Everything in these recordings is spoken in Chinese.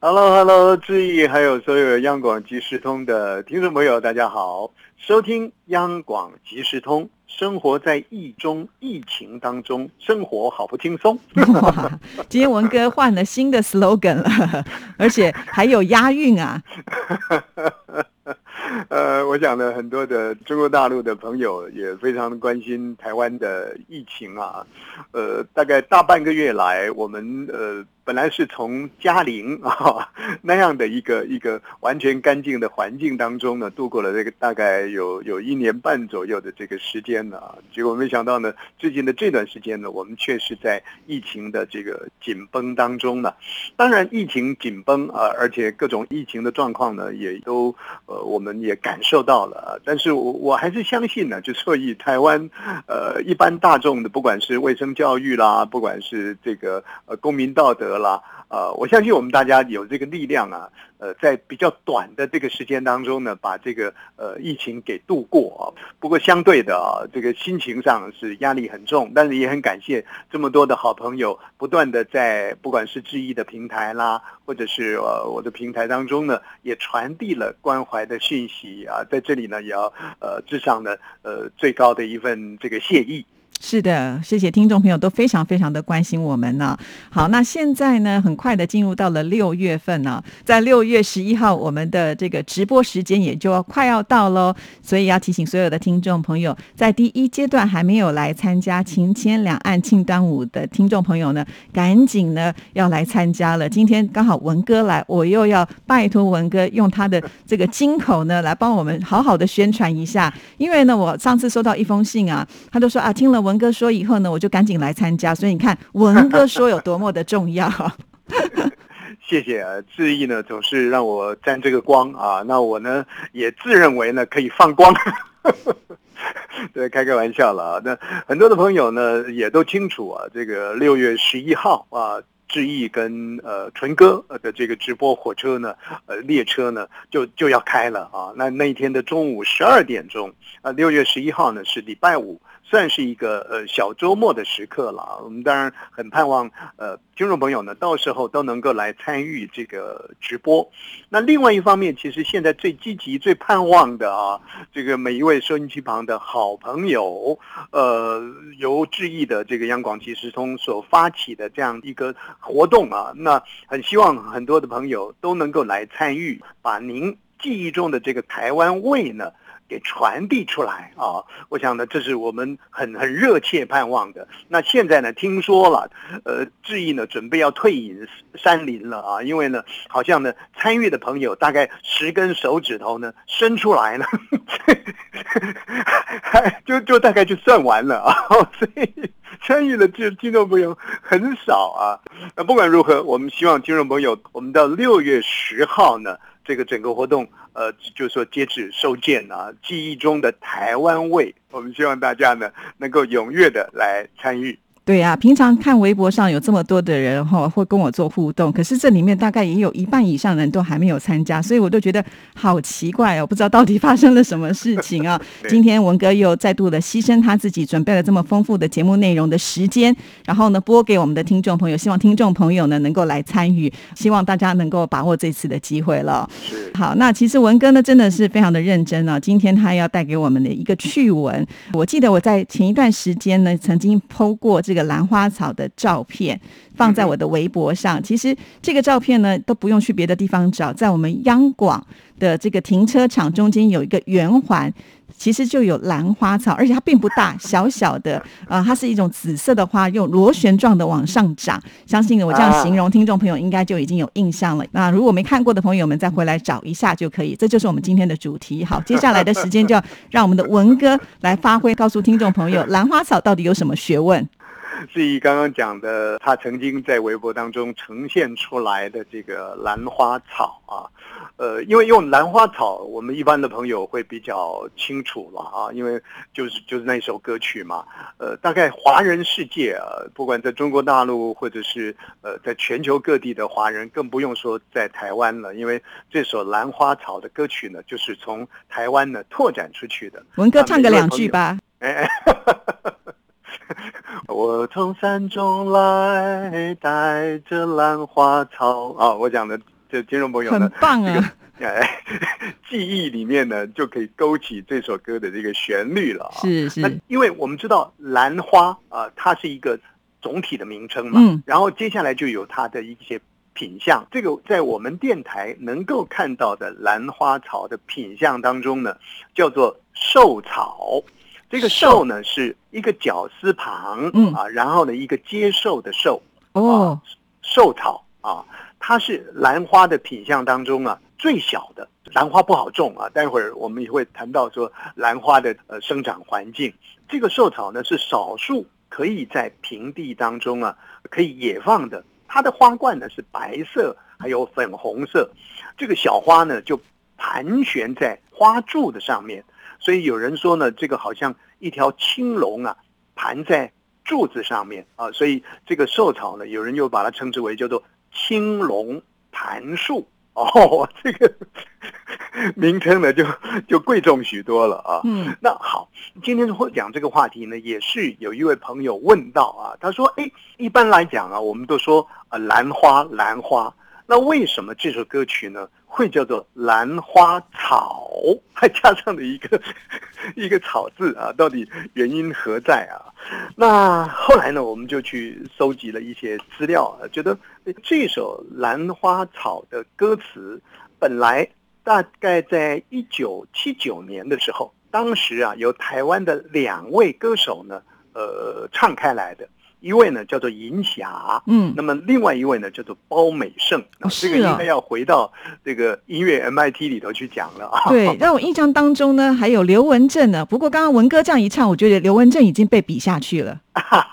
Hello，Hello，志毅，还有所有央广即时通的听众朋友，大家好，收听央广即时通，生活在疫中，疫情当中，生活好不轻松。哇，今天文哥换了新的 slogan 了，而且还有押韵啊。呃，我想呢，很多的中国大陆的朋友也非常关心台湾的疫情啊。呃，大概大半个月来，我们呃。本来是从嘉陵 啊那样的一个一个完全干净的环境当中呢，度过了这个大概有有一年半左右的这个时间呢，结果没想到呢，最近的这段时间呢，我们却是在疫情的这个紧绷当中呢。当然，疫情紧绷啊，而且各种疫情的状况呢，也都呃，我们也感受到了。但是我我还是相信呢，就说以台湾呃一般大众的，不管是卫生教育啦，不管是这个呃公民道德。啦，呃，我相信我们大家有这个力量啊，呃，在比较短的这个时间当中呢，把这个呃疫情给度过啊。不过相对的啊，这个心情上是压力很重，但是也很感谢这么多的好朋友，不断的在不管是质疑的平台啦，或者是呃我的平台当中呢，也传递了关怀的讯息啊，在这里呢，也要呃致上呢呃最高的一份这个谢意。是的，谢谢听众朋友都非常非常的关心我们呢。好，那现在呢，很快的进入到了六月份呢，在六月十一号，我们的这个直播时间也就快要到喽，所以要提醒所有的听众朋友，在第一阶段还没有来参加晴天两岸庆端午的听众朋友呢，赶紧呢要来参加了。今天刚好文哥来，我又要拜托文哥用他的这个金口呢，来帮我们好好的宣传一下，因为呢，我上次收到一封信啊，他都说啊，听了。文哥说以后呢，我就赶紧来参加。所以你看，文哥说有多么的重要。谢谢啊，志毅呢总是让我沾这个光啊。那我呢也自认为呢可以放光。对，开个玩笑了啊。那很多的朋友呢也都清楚啊，这个六月十一号啊，志毅跟呃纯哥的这个直播火车呢，呃列车呢就就要开了啊。那那一天的中午十二点钟啊，六月十一号呢是礼拜五。算是一个呃小周末的时刻了，我们当然很盼望呃听众朋友呢到时候都能够来参与这个直播。那另外一方面，其实现在最积极、最盼望的啊，这个每一位收音机旁的好朋友，呃，由志毅的这个央广即时通所发起的这样一个活动啊，那很希望很多的朋友都能够来参与，把您记忆中的这个台湾味呢。给传递出来啊！我想呢，这是我们很很热切盼望的。那现在呢，听说了，呃，志毅呢准备要退隐山林了啊！因为呢，好像呢，参与的朋友大概十根手指头呢伸出来了，就就大概就算完了啊！所以参与的这听众朋友很少啊。那不管如何，我们希望听众朋友，我们到六月十号呢。这个整个活动，呃，就是说截止收件啊，记忆中的台湾味，我们希望大家呢能够踊跃的来参与。对呀，平常看微博上有这么多的人哈，会跟我做互动，可是这里面大概也有一半以上人都还没有参加，所以我都觉得好奇怪哦，不知道到底发生了什么事情啊。今天文哥又再度的牺牲他自己准备了这么丰富的节目内容的时间，然后呢播给我们的听众朋友，希望听众朋友呢能够来参与，希望大家能够把握这次的机会了。好，那其实文哥呢真的是非常的认真啊，今天他要带给我们的一个趣闻，我记得我在前一段时间呢曾经剖过这个。兰花草的照片放在我的微博上，其实这个照片呢都不用去别的地方找，在我们央广的这个停车场中间有一个圆环，其实就有兰花草，而且它并不大，小小的啊，它是一种紫色的花，用螺旋状的往上长。相信我这样形容，听众朋友应该就已经有印象了。那如果没看过的朋友们，再回来找一下就可以。这就是我们今天的主题。好，接下来的时间就要让我们的文哥来发挥，告诉听众朋友兰花草到底有什么学问。是以刚刚讲的，他曾经在微博当中呈现出来的这个兰花草啊，呃，因为用兰花草，我们一般的朋友会比较清楚了啊，因为就是就是那首歌曲嘛。呃，大概华人世界啊，不管在中国大陆或者是呃在全球各地的华人，更不用说在台湾了，因为这首兰花草的歌曲呢，就是从台湾呢拓展出去的。文哥唱个两句吧。哎，我从山中来，带着兰花草啊，我讲的。这听众朋友呢，很棒啊！哎，记忆里面呢，就可以勾起这首歌的这个旋律了啊。是是，那因为我们知道兰花啊，它是一个总体的名称嘛。嗯。然后接下来就有它的一些品相。这个在我们电台能够看到的兰花草的品相当中呢，叫做寿草。这个寿呢是一个绞丝旁，嗯啊，然后呢一个接受的受。哦。寿草啊。它是兰花的品相当中啊最小的，兰花不好种啊。待会儿我们也会谈到说兰花的呃生长环境。这个寿草呢是少数可以在平地当中啊可以野放的。它的花冠呢是白色，还有粉红色。这个小花呢就盘旋在花柱的上面，所以有人说呢这个好像一条青龙啊盘在柱子上面啊。所以这个寿草呢，有人又把它称之为叫做。青龙盘树 哦，这个名称呢就就贵重许多了啊。嗯，那好，今天会讲这个话题呢，也是有一位朋友问到啊，他说：“哎，一般来讲啊，我们都说啊兰花兰花，那为什么这首歌曲呢会叫做兰花草，还加上了一个 一个草字啊？到底原因何在啊？”那后来呢，我们就去搜集了一些资料啊，觉得这首《兰花草》的歌词，本来大概在一九七九年的时候，当时啊，由台湾的两位歌手呢，呃，唱开来的。一位呢叫做银霞，嗯，那么另外一位呢叫做包美胜，这个应该要回到这个音乐 MIT 里头去讲了啊。对，让我印象当中呢还有刘文正呢，不过刚刚文哥这样一唱，我觉得刘文正已经被比下去了，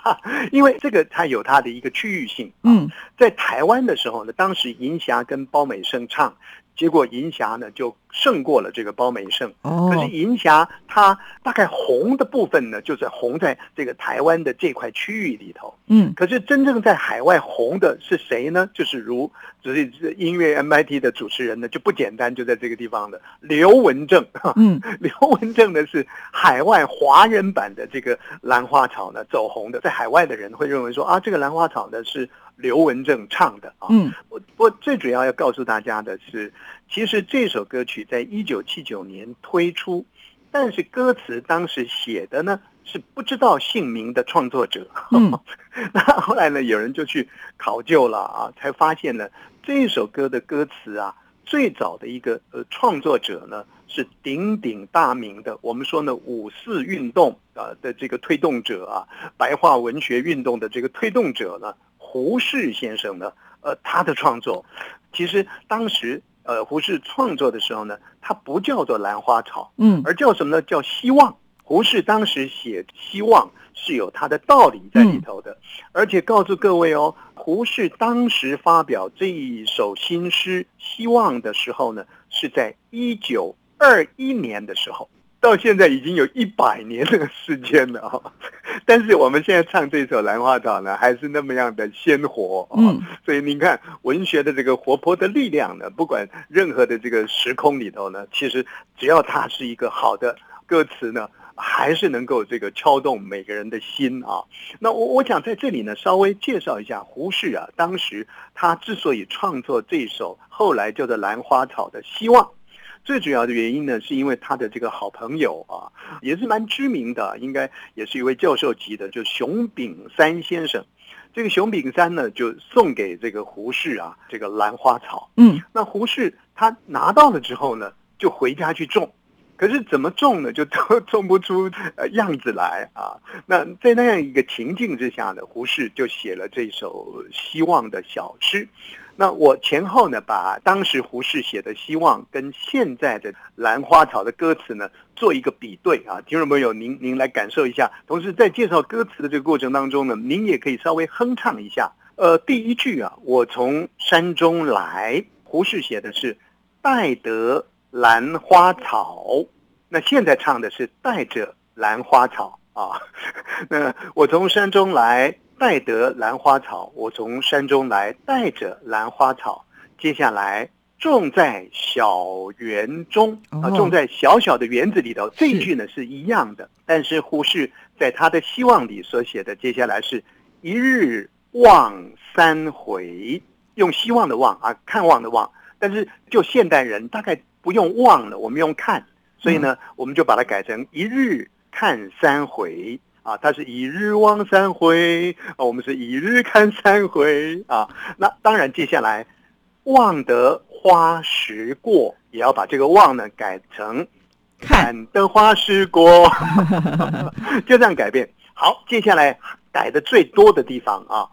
因为这个它有它的一个区域性。嗯，在台湾的时候呢，当时银霞跟包美胜唱。结果银霞呢就胜过了这个包美胜，可是银霞它大概红的部分呢，就是红在这个台湾的这块区域里头。嗯，可是真正在海外红的是谁呢？就是如只是音乐 MIT 的主持人呢就不简单，就在这个地方的刘文正。嗯，刘文正呢是海外华人版的这个兰花草呢走红的，在海外的人会认为说啊，这个兰花草呢是。刘文正唱的啊，嗯，我我最主要要告诉大家的是，其实这首歌曲在一九七九年推出，但是歌词当时写的呢是不知道姓名的创作者，嗯，那后来呢有人就去考究了啊，才发现呢这首歌的歌词啊，最早的一个呃创作者呢是鼎鼎大名的，我们说呢五四运动啊的这个推动者啊，白话文学运动的这个推动者呢。胡适先生呢，呃，他的创作，其实当时呃，胡适创作的时候呢，他不叫做兰花草，嗯，而叫什么呢？叫希望。胡适当时写希望是有他的道理在里头的，而且告诉各位哦，胡适当时发表这一首新诗《希望》的时候呢，是在一九二一年的时候。到现在已经有一百年的时间了哈，但是我们现在唱这首《兰花草》呢，还是那么样的鲜活嗯，所以您看文学的这个活泼的力量呢，不管任何的这个时空里头呢，其实只要它是一个好的歌词呢，还是能够这个敲动每个人的心啊。那我我想在这里呢，稍微介绍一下胡适啊，当时他之所以创作这首后来叫做《兰花草》的希望。最主要的原因呢，是因为他的这个好朋友啊，也是蛮知名的，应该也是一位教授级的，就熊丙三先生。这个熊丙三呢，就送给这个胡适啊，这个兰花草。嗯，那胡适他拿到了之后呢，就回家去种，可是怎么种呢，就都种不出呃样子来啊。那在那样一个情境之下呢，胡适就写了这首希望的小诗。那我前后呢，把当时胡适写的《希望》跟现在的《兰花草》的歌词呢做一个比对啊，听众朋友您您来感受一下。同时在介绍歌词的这个过程当中呢，您也可以稍微哼唱一下。呃，第一句啊，我从山中来，胡适写的是带得兰花草。那现在唱的是带着兰花草啊。那我从山中来，带得兰花草。我从山中来，带着兰花草。接下来种在小园中啊，种在小小的园子里头。这一句呢是一样的，但是胡适在他的希望里所写的，接下来是一日望三回，用希望的望啊，看望的望。但是就现代人大概不用望了，我们用看，所以呢，我们就把它改成一日看三回啊。它是一日望三回啊，我们是一日看三回啊。那当然，接下来望得花时过，也要把这个望呢改成看得花时过，就这样改变。好，接下来改的最多的地方啊，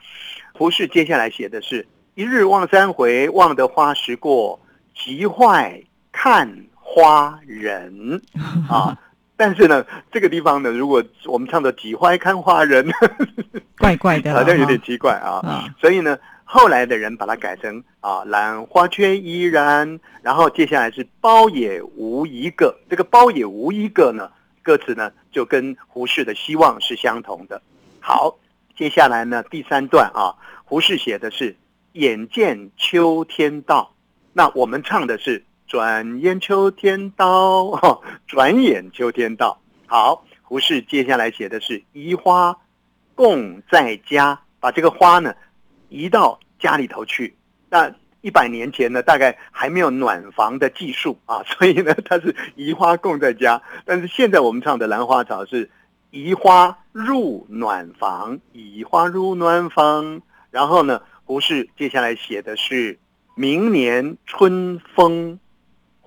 胡适接下来写的是。一日望三回，望得花时过，急坏看花人啊！但是呢，这个地方呢，如果我们唱的“几怀看花人”，怪怪的，好像有点奇怪啊。所以呢，后来的人把它改成啊“兰花却依然”，然后接下来是“包也无一个”。这个“包也无一个”呢，歌词呢就跟胡适的希望是相同的。好，接下来呢，第三段啊，胡适写的是。眼见秋天到，那我们唱的是转眼秋天到，转眼秋天到。好，胡适接下来写的是移花供在家，把这个花呢移到家里头去。那一百年前呢，大概还没有暖房的技术啊，所以呢，它是移花供在家。但是现在我们唱的兰花草是移花入暖房，移花入暖房，然后呢？胡适接下来写的是明年春风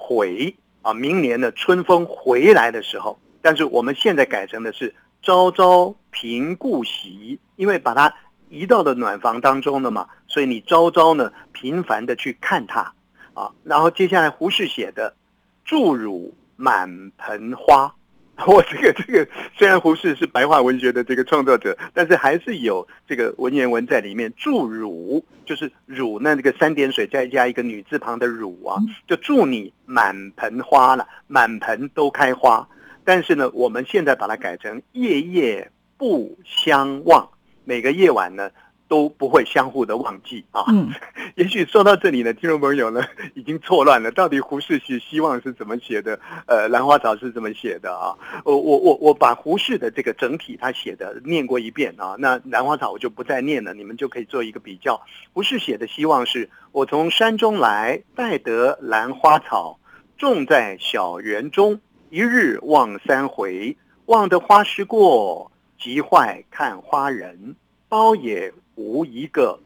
回啊，明年的春风回来的时候，但是我们现在改成的是朝朝频顾惜，因为把它移到了暖房当中了嘛，所以你朝朝呢频繁的去看它啊，然后接下来胡适写的注入满盆花。我这个这个虽然胡适是白话文学的这个创作者，但是还是有这个文言文在里面。祝汝就是汝那这个三点水再加一个女字旁的汝啊，就祝你满盆花了，满盆都开花。但是呢，我们现在把它改成夜夜不相忘，每个夜晚呢。都不会相互的忘记啊。嗯，也许说到这里呢，听众朋友呢 已经错乱了，到底胡适写希望是怎么写的？呃，兰花草是怎么写的啊？我我我我把胡适的这个整体他写的念过一遍啊。那兰花草我就不再念了，你们就可以做一个比较。胡适写的希望是：我从山中来，带得兰花草，种在小园中，一日望三回，望得花时过，急坏看花人，包也。无一个，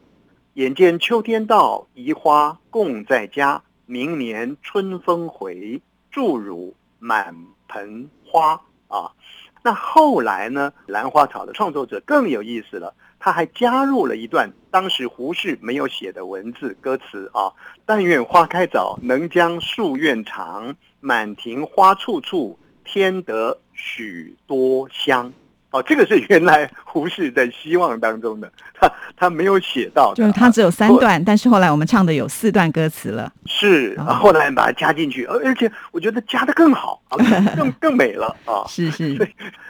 眼见秋天到，移花共在家。明年春风回，祝汝满盆花啊！那后来呢？兰花草的创作者更有意思了，他还加入了一段当时胡适没有写的文字歌词啊：但愿花开早，能将夙愿偿。满庭花簇簇，添得许多香。哦，这个是原来胡适在希望当中的，他他没有写到，就是他只有三段，但是后来我们唱的有四段歌词了，是，后来把它加进去，而而且我觉得加的更好，更 更美了啊，是 是，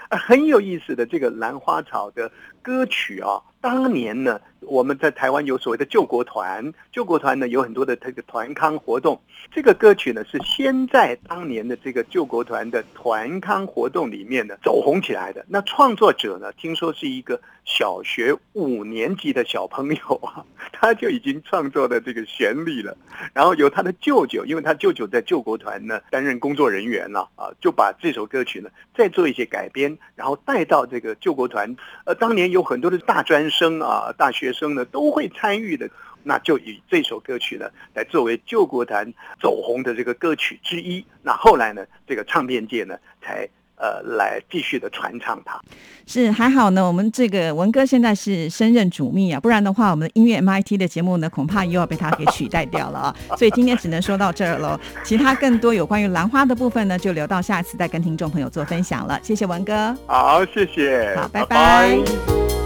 很有意思的这个兰花草的歌曲啊。当年呢，我们在台湾有所谓的救国团，救国团呢有很多的这个团康活动。这个歌曲呢是先在当年的这个救国团的团康活动里面呢走红起来的。那创作者呢，听说是一个小学五年级的小朋友啊，他就已经创作的这个旋律了。然后由他的舅舅，因为他舅舅在救国团呢担任工作人员了啊，就把这首歌曲呢再做一些改编，然后带到这个救国团。呃，当年有很多的大专。生啊，大学生呢都会参与的，那就以这首歌曲呢来作为救国团走红的这个歌曲之一。那后来呢，这个唱片界呢才呃来继续的传唱它。是还好呢，我们这个文哥现在是升任主秘啊，不然的话，我们的音乐 MIT 的节目呢恐怕又要被他给取代掉了啊。所以今天只能说到这儿喽，其他更多有关于兰花的部分呢，就留到下次再跟听众朋友做分享了。谢谢文哥，好，谢谢，好，拜拜。